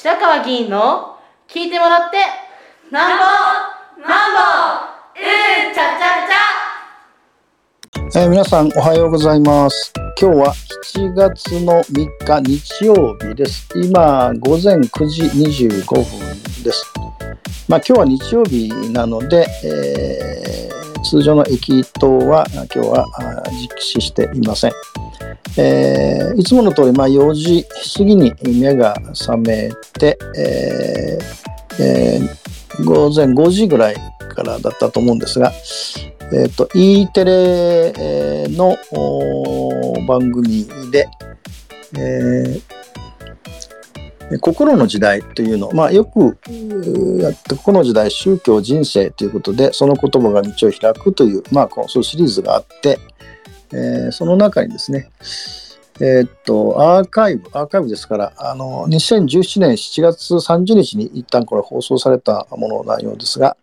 白川議員の聞いてもらってなんぼなんぼうんちゃちゃちゃ、えー、皆さんおはようございます。今日は7月の3日日曜日です。今午前9時25分です。まあ今日は日曜日なので、えー、通常の駅等は今日は実施していません。えー、いつもの通り、まあ、4時過ぎに目が覚めて、えーえー、午前5時ぐらいからだったと思うんですが、えーと、E テレの番組で、えー、心の時代というの、まあ、よくやってこの時代宗教人生ということでその言葉が道を開くという、まあ、そういうシリーズがあって、えー、その中にですね、えー、っと、アーカイブ、アーカイブですから、あの、2017年7月30日に一旦これ放送されたものの内容ですが、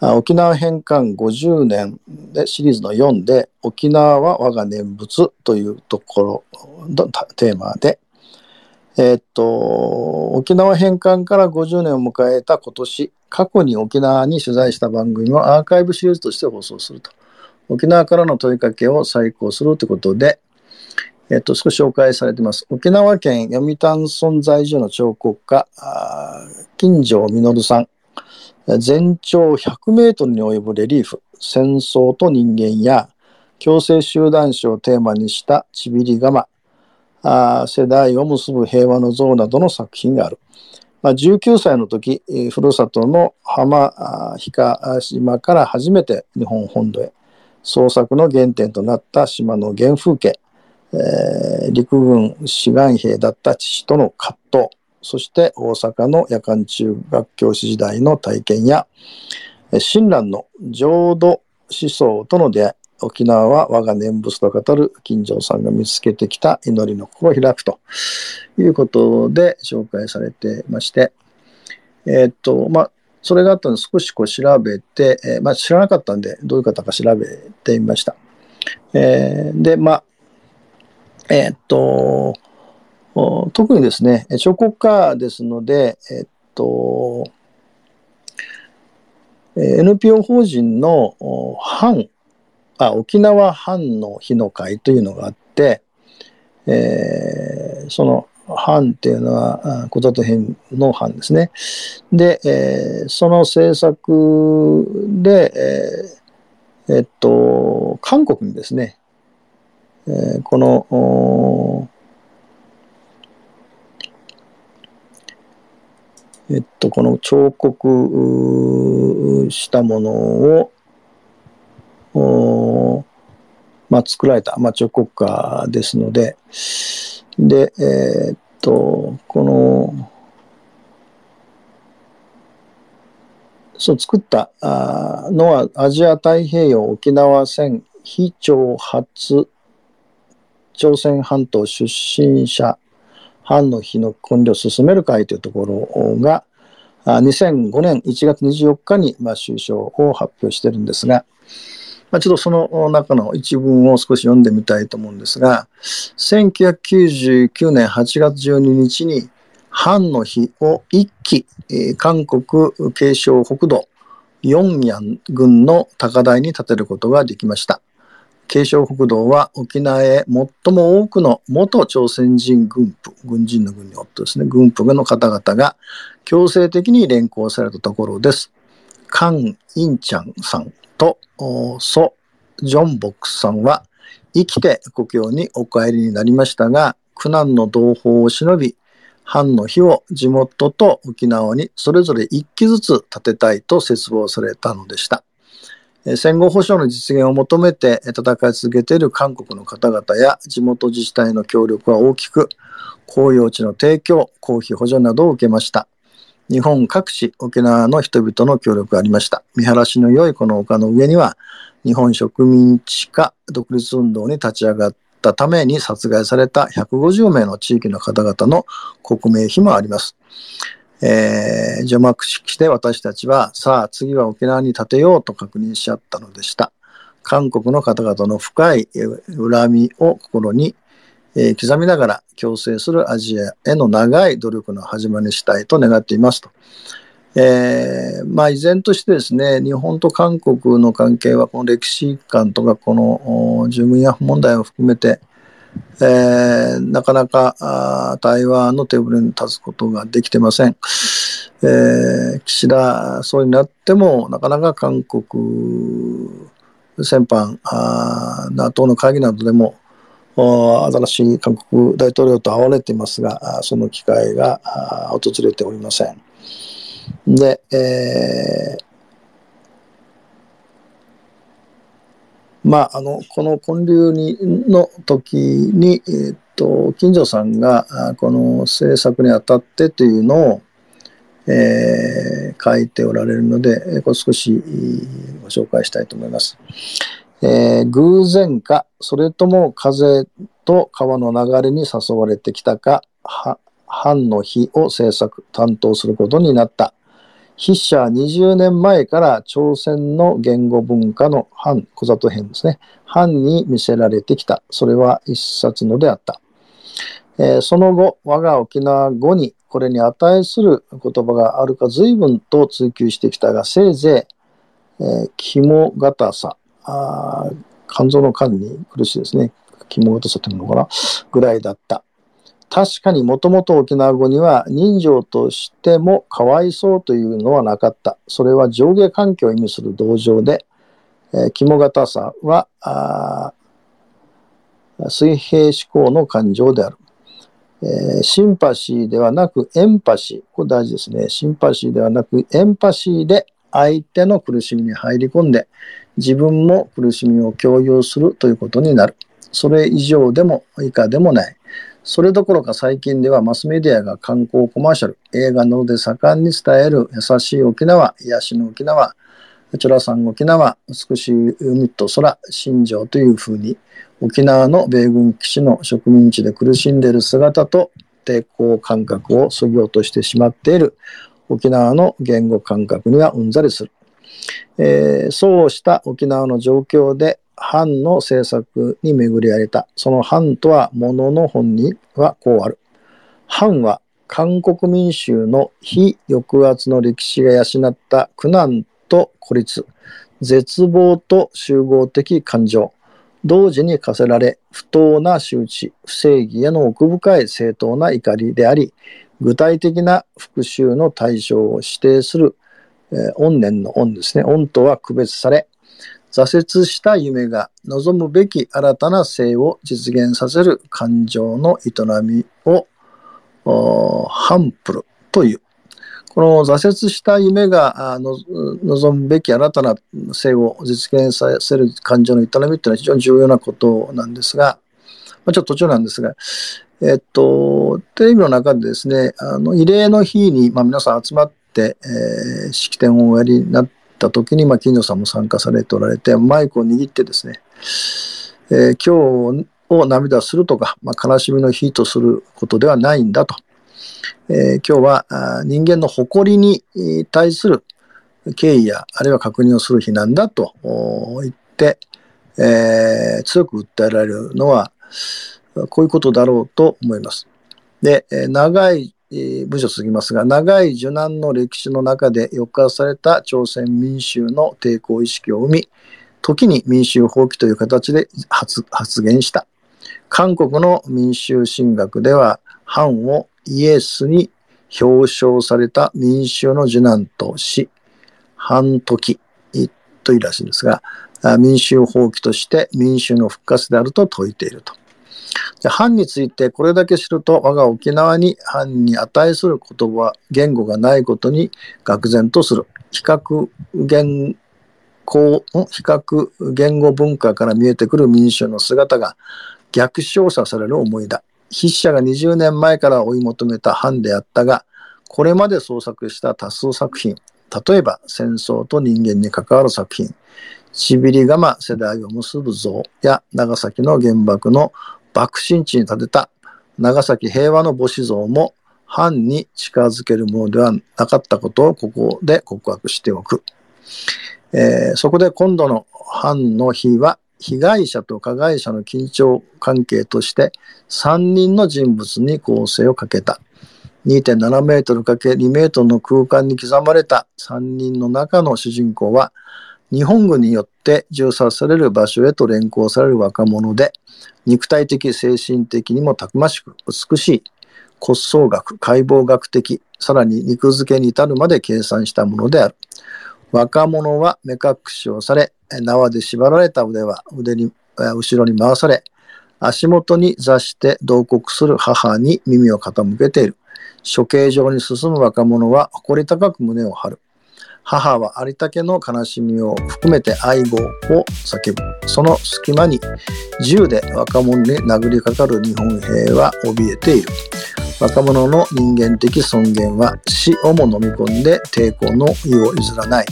沖縄返還50年でシリーズの4で、沖縄は我が念仏というところのテーマで、えー、っと、沖縄返還から50年を迎えた今年、過去に沖縄に取材した番組をアーカイブシリーズとして放送すると。沖縄からの問いかけを再考するということで、えっと、少し紹介されています。沖縄県読谷村在住の彫刻家、金城実さん。全長100メートルに及ぶレリーフ、戦争と人間や強制集団史をテーマにしたちびり窯、世代を結ぶ平和の像などの作品がある。まあ、19歳の時、ふるさとの浜比嘉島から初めて日本本土へ創作の原点となった島の原風景、えー、陸軍志願兵だった父との葛藤、そして大阪の夜間中学教師時代の体験や、親鸞の浄土思想との出会い、沖縄は我が念仏と語る金城さんが見つけてきた祈りの心を開くということで紹介されてまして、えー、っと、まあ、それがあったので少しこう調べて、えー、まあ、知らなかったんで、どういう方か調べてみました。えー、で、まあ、えー、っと、特にですね、彫刻家ですので、えっと、NPO 法人の藩あ、沖縄藩の日の会というのがあって、えー、その藩っていうのは、小里編の藩ですね。で、えー、その政策で、えー、えっと、韓国にですね、えー、この、えっと、この彫刻したものを、まあ、作られた、まあ、彫刻家ですので、で、えー、っと、この、そう作ったあのはアジア太平洋沖縄戦非挑発朝鮮半島出身者藩の日の根領を進める会というところが2005年1月24日にまあ首相を発表してるんですが、まあ、ちょっとその中の一文を少し読んでみたいと思うんですが1999年8月12日に藩の日を一期、韓国継承国土四安郡の高台に建てることができました。継承国道は沖縄へ最も多くの元朝鮮人軍部、軍人の軍におってですね、軍部の方々が強制的に連行されたところです。カン・インチャンさんとソ・ジョンボックスさんは生きて故郷にお帰りになりましたが、苦難の同胞を忍び、藩の日を地元と沖縄にそれぞれ一機ずつ建てたいと切望されたのでした。戦後保障の実現を求めて戦い続けている韓国の方々や地元自治体の協力は大きく、公用地の提供、公費補助などを受けました。日本各地、沖縄の人々の協力がありました。見晴らしの良いこの丘の上には、日本植民地化独立運動に立ち上がったために殺害された150名の地域の方々の国名碑もあります。えー、除幕式で私たちは、さあ次は沖縄に建てようと確認し合ったのでした。韓国の方々の深い恨みを心に、えー刻みながら共生するアジアへの長い努力の始まりにしたいと願っていますと。えーまあ依然としてですね、日本と韓国の関係はこの歴史観とかこのお従軍ヤフ問題を含めて、えーなかなか対話のテーブルに立つことができてません。えー岸田総理になってもなかなか韓国先般 NATO の会議などでも新しい韓国大統領と会われていますがその機会が訪れておりません。で、えーまあ、あのこの建立にの時に、えーっと金城さんがこの政策にあたってというのを、えー書いておられるので、これ少しご紹介したいと思います。えー偶然か、それとも風と川の流れに誘われてきたか、藩の日を制作、担当することになった。筆者は20年前から朝鮮の言語文化の藩、小里編ですね。藩に見せられてきた。それは一冊のであった。えーその後、我が沖縄語にこれに値する言葉があるか随分と追求してきたが、せいぜい、えー肝硬さ、あ肝臓の肝に苦しいですね。肝硬さというのかなぐらいだった。確かにもともと沖縄語には人情としてもかわいそうというのはなかった。それは上下関係を意味する同情で、えー肝硬さはあ水平思考の感情である。えーシンパシーではなくエンパシー。これ大事ですね。シンパシーではなくエンパシーで相手の苦しみに入り込んで自分も苦しみを共有するということになる。それ以上でも以下でもない。それどころか最近ではマスメディアが観光コマーシャル、映画などで盛んに伝える優しい沖縄、癒しの沖縄、チョラさん沖縄、美しい海と空、新庄というふうに、沖縄の米軍基地の植民地で苦しんでいる姿と抵抗感覚をそぎ落としてしまっている沖縄の言語感覚にはうんざりする。えーそうした沖縄の状況で藩の政策に巡り合えた。その藩とは物の本にはこうある。藩は韓国民衆の非抑圧の歴史が養った苦難と孤立、絶望と集合的感情、同時に課せられ不当な周知、不正義への奥深い正当な怒りであり、具体的な復讐の対象を指定する、えー怨念の恩ですね。恩とは区別され、挫折した夢が望むべき新たな性を実現させる感情の営みをハンプルという。この挫折した夢が望むべき新たな性を実現させる感情の営みっていうのは非常に重要なことなんですが、まあ、ちょっと途中なんですが、えっと、テレビの中でですね、あの慰霊の日に、まあ、皆さん集まって、えー式典をおやりになった時に、まあ、金城さんも参加されておられて、マイクを握ってですね、えー今日を涙するとか、まあ、悲しみの日とすることではないんだと。えー今日は人間の誇りに対する敬意や、あるいは確認をする日なんだと言って、えー強く訴えられるのは、こういうことだろうと思います。で、え長い、えー文章続きますが、長い受難の歴史の中で抑圧された朝鮮民衆の抵抗意識を生み、時に民衆放棄という形で発言した。韓国の民衆神学では、藩をイエスに表彰された民衆の受難とし、反時というらしいんですが、民衆放棄として民衆の復活であると説いていると。で藩についてこれだけ知ると我が沖縄に藩に値する言葉言語がないことに愕然とする。比較言語比較言語文化から見えてくる民衆の姿が逆照射される思いだ。筆者が20年前から追い求めた藩であったがこれまで創作した多数作品。例えば戦争と人間に関わる作品。ちびり釜世代を結ぶ像や長崎の原爆の爆心地に建てた長崎平和の母子像も藩に近づけるものではなかったことをここで告白しておく。えーそこで今度の藩の日は被害者と加害者の緊張関係として3人の人物に構成をかけた。2.7メートル ×2 メートルの空間に刻まれた3人の中の主人公は、日本軍によって銃殺される場所へと連行される若者で、肉体的、精神的にもたくましく、美しい、骨葬学、解剖学的、さらに肉付けに至るまで計算したものである。若者は目隠しをされ、縄で縛られた腕は腕に後ろに回され、足元に座して同国する母に耳を傾けている。処刑場に進む若者は誇り高く胸を張る。母はありたけの悲しみを含めて愛護を叫ぶ。その隙間に銃で若者に殴りかかる日本兵は怯えている。若者の人間的尊厳は死をも飲み込んで抵抗の意を譲らない。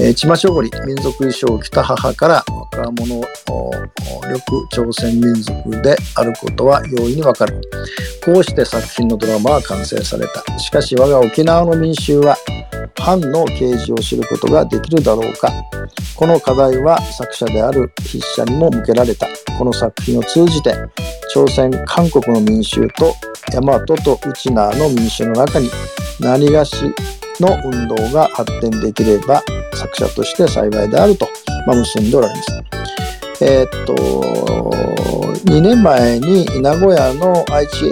えー、チマショゴリ民族衣装を着た母から若者緑朝鮮民族であることは容易にわかる。こうして作品のドラマは完成された。しかし我が沖縄の民衆は藩の啓示を知ることができるだろうか。この課題は作者である筆者にも向けられた。この作品を通じて朝鮮、韓国の民衆と大和とウチナーの民衆の中に何がしの運動が発展できれば作者として幸いであると、まあ、結んでおられます。えー、っと、2年前に名古屋の愛知エ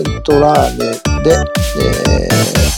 ントラーレで、えー、